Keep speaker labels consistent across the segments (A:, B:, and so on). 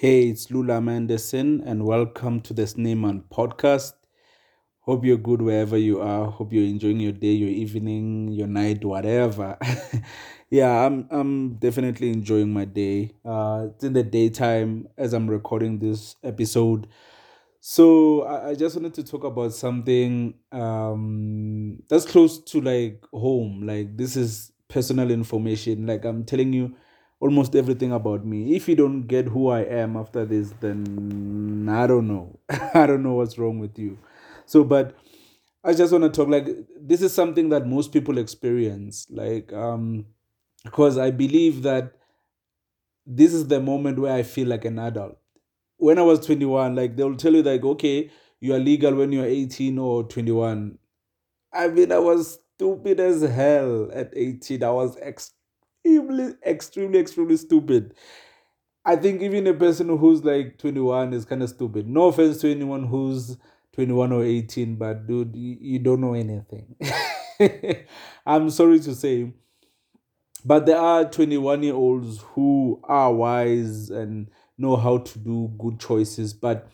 A: Hey, it's Lula Manderson, and welcome to the Snyman podcast. Hope you're good wherever you are. Hope you're enjoying your day, your evening, your night, whatever. yeah, I'm I'm definitely enjoying my day. Uh, it's in the daytime as I'm recording this episode. So I, I just wanted to talk about something um that's close to like home. Like this is personal information. Like I'm telling you almost everything about me. If you don't get who I am after this, then I don't know. I don't know what's wrong with you. So, but I just want to talk like this is something that most people experience. Like, um, because I believe that this is the moment where I feel like an adult. When I was 21, like they'll tell you like, okay, you are legal when you're 18 or 21. I mean, I was stupid as hell at 18. I was extremely, extremely, extremely stupid. I think even a person who's like 21 is kind of stupid. No offense to anyone who's 21 or 18, but dude, you, you don't know anything. I'm sorry to say. But there are 21 year olds who are wise and know how to do good choices. But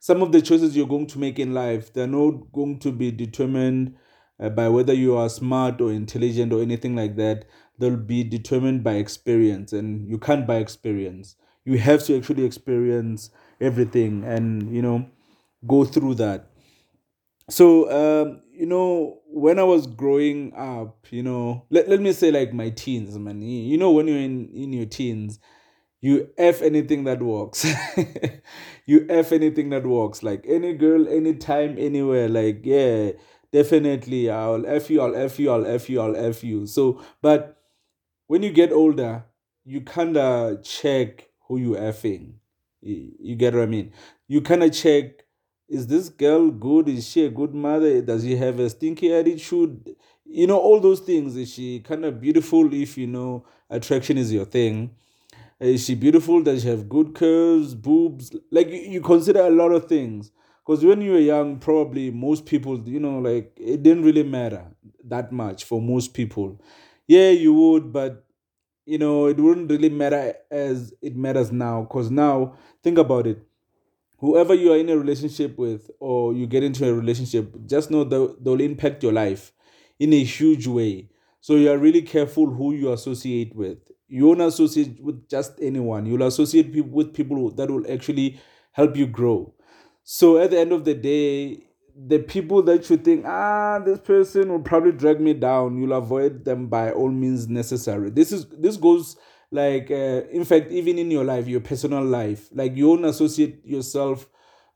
A: some of the choices you're going to make in life, they're not going to be determined uh, by whether you are smart or intelligent or anything like that. They'll be determined by experience, and you can't buy experience. You have to actually experience everything and, you know, go through that. So, um, you know, when I was growing up, you know, let, let me say like my teens, man. You know, when you're in, in your teens, you F anything that works. you F anything that works. Like any girl, anytime, anywhere. Like, yeah, definitely I'll F you, I'll F you, I'll F you, I'll F you. So, but when you get older, you kind of check who you effing. You, you get what I mean? You kind of check is this girl good? Is she a good mother? Does she have a stinky attitude? You know, all those things. Is she kind of beautiful if you know attraction is your thing? Is she beautiful? Does she have good curves, boobs? Like you, you consider a lot of things. Because when you were young, probably most people, you know, like it didn't really matter that much for most people. Yeah, you would, but you know, it wouldn't really matter as it matters now. Because now, think about it whoever you are in a relationship with or you get into a relationship, just know that they'll impact your life in a huge way. So you are really careful who you associate with. You won't associate with just anyone. You'll associate with people that will actually help you grow. So at the end of the day, the people that you think, ah, this person will probably drag me down, you'll avoid them by all means necessary. This is this goes like uh, in fact even in your life your personal life like you won't associate yourself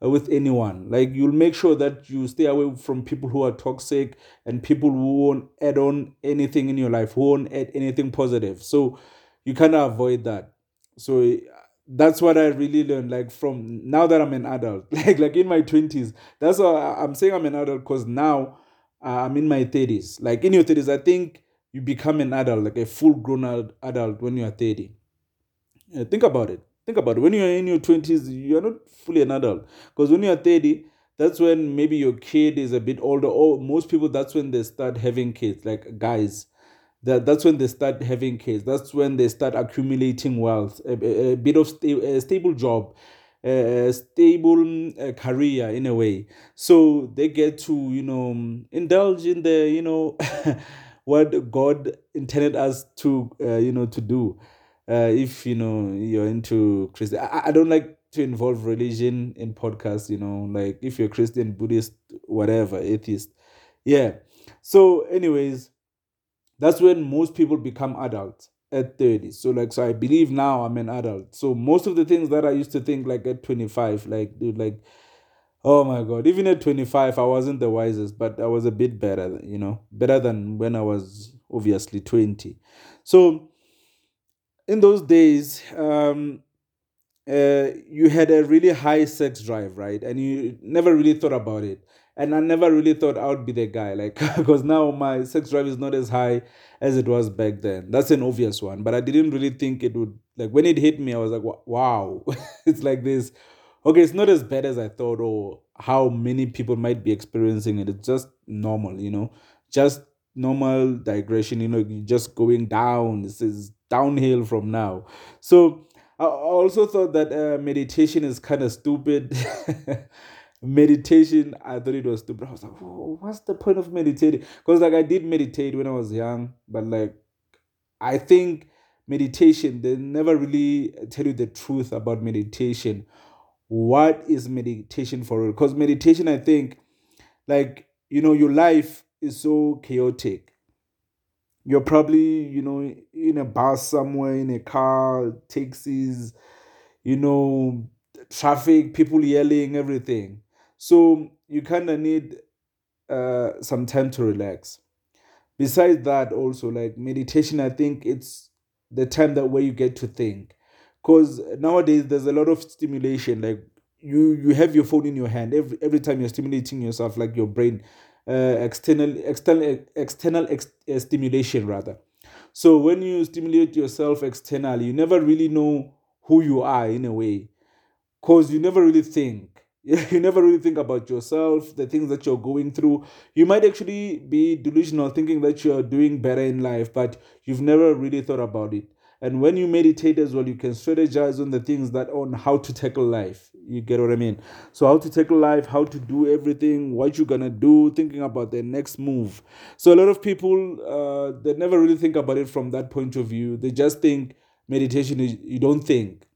A: uh, with anyone. Like you'll make sure that you stay away from people who are toxic and people who won't add on anything in your life who won't add anything positive. So you kind of avoid that. So that's what i really learned like from now that i'm an adult like like in my 20s that's why i'm saying i'm an adult because now uh, i'm in my 30s like in your 30s i think you become an adult, like a full grown adult when you are 30. Yeah, think about it. Think about it. When you're in your 20s, you're not fully an adult. Because when you're 30, that's when maybe your kid is a bit older. Or most people, that's when they start having kids, like guys. That, that's when they start having kids. That's when they start accumulating wealth, a, a, a bit of sta- a stable job, a stable uh, career in a way. So they get to, you know, indulge in the, you know, what God intended us to, uh, you know, to do. Uh, if you know you're into Christian, I, I don't like to involve religion in podcasts. You know, like if you're Christian, Buddhist, whatever, atheist, yeah. So, anyways, that's when most people become adults at 30 so like so i believe now i'm an adult so most of the things that i used to think like at 25 like dude like Oh my God. Even at 25, I wasn't the wisest, but I was a bit better, you know, better than when I was obviously 20. So in those days, um, uh, you had a really high sex drive, right? And you never really thought about it. And I never really thought I would be the guy, like, because now my sex drive is not as high as it was back then. That's an obvious one, but I didn't really think it would, like, when it hit me, I was like, wow, it's like this okay, it's not as bad as I thought or how many people might be experiencing it. It's just normal, you know, just normal digression, you know, just going down. This is downhill from now. So I also thought that uh, meditation is kind of stupid. meditation, I thought it was stupid. I was like, oh, what's the point of meditating? Because like I did meditate when I was young, but like I think meditation, they never really tell you the truth about meditation. What is meditation for? Because meditation, I think, like, you know, your life is so chaotic. You're probably, you know, in a bus somewhere, in a car, taxis, you know, traffic, people yelling, everything. So you kind of need uh, some time to relax. Besides that, also like meditation, I think it's the time that where you get to think, because nowadays there's a lot of stimulation. Like you you have your phone in your hand every every time you're stimulating yourself, like your brain, uh, external external external ex, uh, stimulation rather. So when you stimulate yourself externally, you never really know who you are in a way, cause you never really think you never really think about yourself, the things that you're going through. You might actually be delusional, thinking that you're doing better in life, but you've never really thought about it. And when you meditate as well, you can strategize on the things that on how to tackle life. You get what I mean? So how to tackle life, how to do everything, what you're gonna do, thinking about the next move. So a lot of people uh, they never really think about it from that point of view. They just think meditation is you don't think.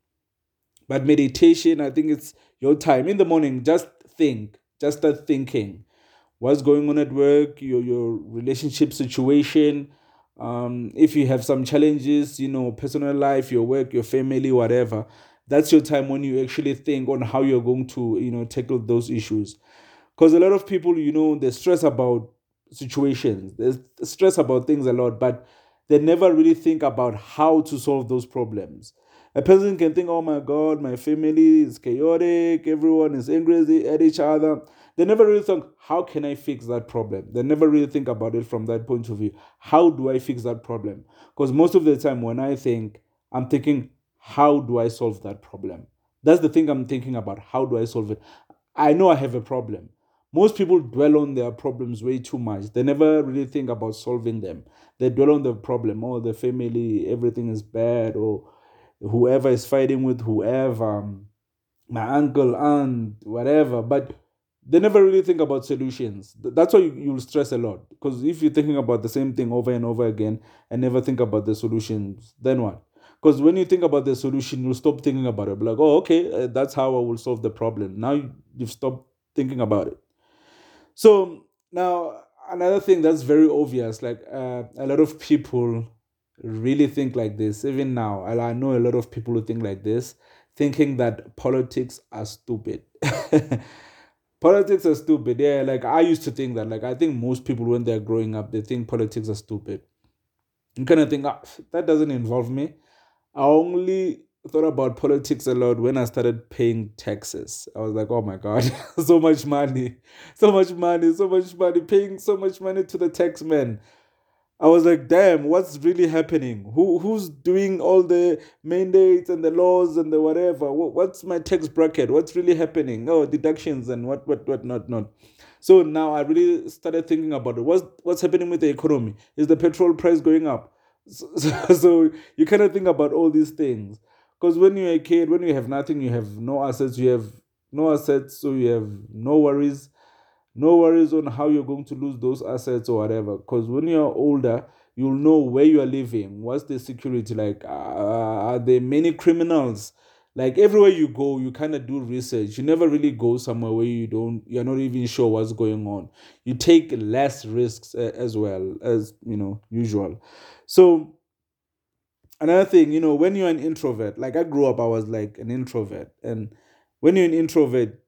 A: But meditation, I think it's your time in the morning. Just think, just start thinking. What's going on at work, your, your relationship situation. Um, if you have some challenges, you know, personal life, your work, your family, whatever, that's your time when you actually think on how you're going to, you know, tackle those issues. Because a lot of people, you know, they stress about situations, they stress about things a lot, but they never really think about how to solve those problems. A person can think, oh my God, my family is chaotic, everyone is angry at each other. They never really think, how can I fix that problem? They never really think about it from that point of view. How do I fix that problem? Because most of the time, when I think, I'm thinking, how do I solve that problem? That's the thing I'm thinking about. How do I solve it? I know I have a problem. Most people dwell on their problems way too much. They never really think about solving them. They dwell on the problem. Oh, the family, everything is bad, or whoever is fighting with whoever, my uncle, aunt, whatever. But they never really think about solutions. That's why you, will stress a lot. Because if you're thinking about the same thing over and over again and never think about the solutions, then what? Because when you think about the solution, you'll stop thinking about it. Like, oh, okay, uh, that's how I will solve the problem. Now you, you've stopped thinking about it. So now another thing that's very obvious, like uh, a lot of people really think like this, even now. And I know a lot of people who think like this, thinking that politics are stupid. politics are stupid. Yeah, like I used to think that. Like I think most people when they're growing up, they think politics are stupid. You kind of think oh, that doesn't involve me. I only thought about politics a lot when I started paying taxes. I was like, oh my God, so much money, so much money, so much money, paying so much money to the tax man. I was like, damn, what's really happening? Who who's doing all the mandates and the laws and the whatever? What, What's my tax bracket? What's really happening? Oh, deductions and what what what not not. So now I really started thinking about it. What's what's happening with the economy? Is the petrol price going up? So, so, so you kind of think about all these things. Because when you're a kid, when you have nothing, you have no assets, you have no assets, so you have no worries no worries on how you're going to lose those assets or whatever. Because when you're older, you'll know where you are living. What's the security like? Uh, are there many criminals? Like everywhere you go, you kind of do research. You never really go somewhere where you don't, you're not even sure what's going on. You take less risks uh, as well as you know usual. So another thing, you know, when you're an introvert, like I grew up, I was like an introvert, and when you're an introvert,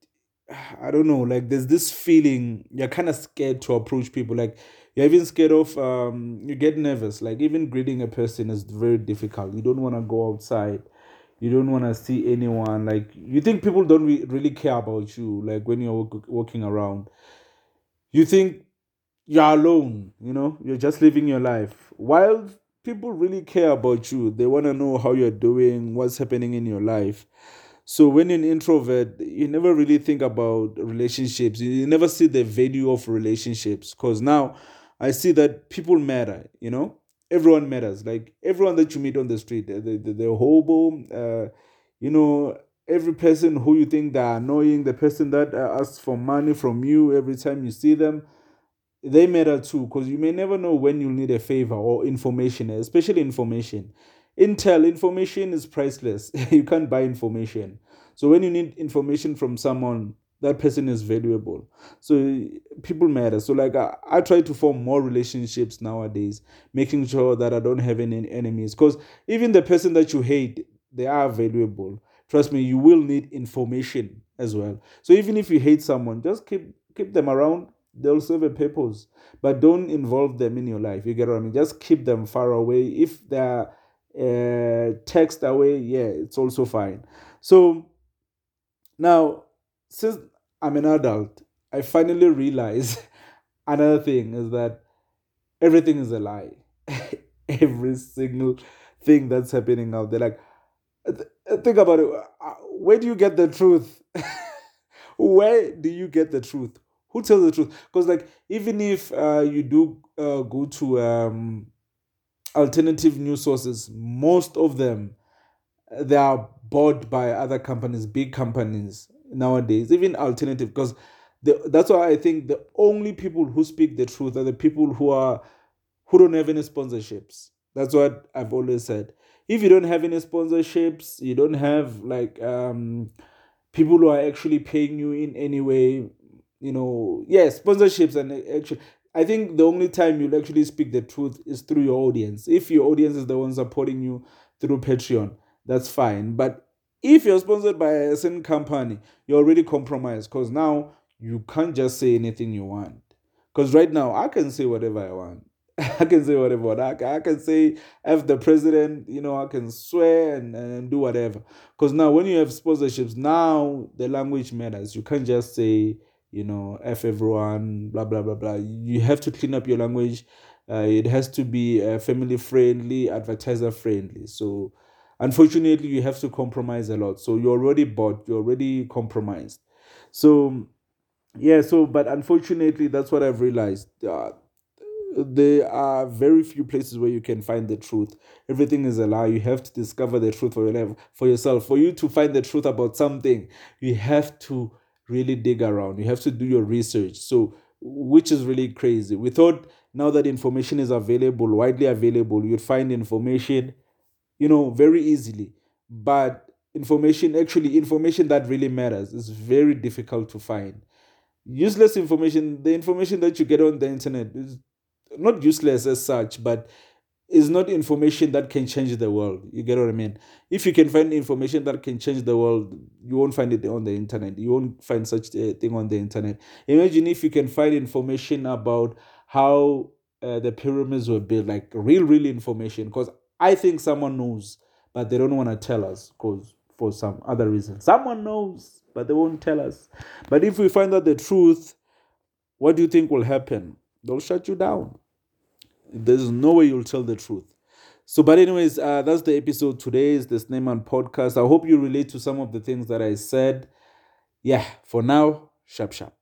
A: I don't know, like there's this feeling you're kind of scared to approach people. Like you're even scared of um you get nervous. Like even greeting a person is very difficult. You don't want to go outside. You don't want to see anyone. Like you think people don't re- really care about you. Like when you're walking around, you think you're alone. You know, you're just living your life. While people really care about you, they want to know how you're doing, what's happening in your life. So when an introvert, you never really think about relationships. You never see the value of relationships because now I see that people matter, you know? everyone matters. Like everyone that you meet on the street, the the, the hobo, uh, you know, every person who you think they're annoying, the person that uh, asks for money from you every time you see them, they matter too. Because you may never know when you'll need a favor or information, especially information. Intel information is priceless. you can't buy information. So when you need information from someone, that person is valuable. So people matter. So like I, I try to form more relationships nowadays, making sure that I don't have any enemies. Because even the person that you hate, they are valuable. Trust me, you will need information as well. So even if you hate someone, just keep keep them around. They'll serve a purpose, but don't involve them in your life. You get what I mean? Just keep them far away. If they're uh, text away, yeah, it's also fine. So now, since I'm an adult, I finally realize another thing is that everything is a lie. Every single thing that's happening out there. Like, think about it. Uh, where do you get the truth? Where do you get the truth? Who tells the truth? Because, like, even if uh, you do uh, go to um, alternative news sources, most of them they are bought by other companies, big companies nowadays, even alternative, because the, that's why I think the only people who speak the truth are the people who are who don't have any sponsorships. That's what I've always said. If you don't have any sponsorships, you don't have like um people who are actually paying you in any way, you know, yes, yeah, sponsorships and actually I think the only time you'll actually speak the truth is through your audience. If your audience is the one supporting you through Patreon, that's fine. But if you're sponsored by a certain company, you're already compromised because now you can't just say anything you want. Because right now, I can say whatever I want. I can say whatever I can, I can say F the president, you know, I can swear and, and do whatever. Because now when you have sponsorships, now the language matters. You can't just say, you know, F everyone, blah, blah, blah, blah. You have to clean up your language. Uh, it has to be uh, family friendly, advertiser friendly. So unfortunately you have to compromise a lot. So you're already bought you're already compromised. So yeah so but unfortunately that's what i've realized. Uh, there are very few places where you can find the truth. Everything is a lie. You have to discover the truth for your for yourself. For you to find the truth about something you have to really dig around you have to do your research so which is really crazy we thought now that information is available widely available you'd find information you know, very easily. But information, actually, information that really matters is very difficult to find. Useless information, the information that you get on the internet is not useless as such, but is not information that can change the world. You get what I mean? If you can find information that can change the world, you won't find it on the internet. You won't find such a thing on the internet. Imagine if you can find information about how uh, the pyramids were built, like real, real information. Because I think someone knows, but they don't want to tell us because for some other reason. Someone knows, but they won't tell us. But if we find out the truth, what do you think will happen? They'll shut you down. There's no way you'll tell the truth. So, but anyways, uh, that's the episode today. Is the Snyman podcast. I hope you relate to some of the things that I said. Yeah, for now, sharp sharp.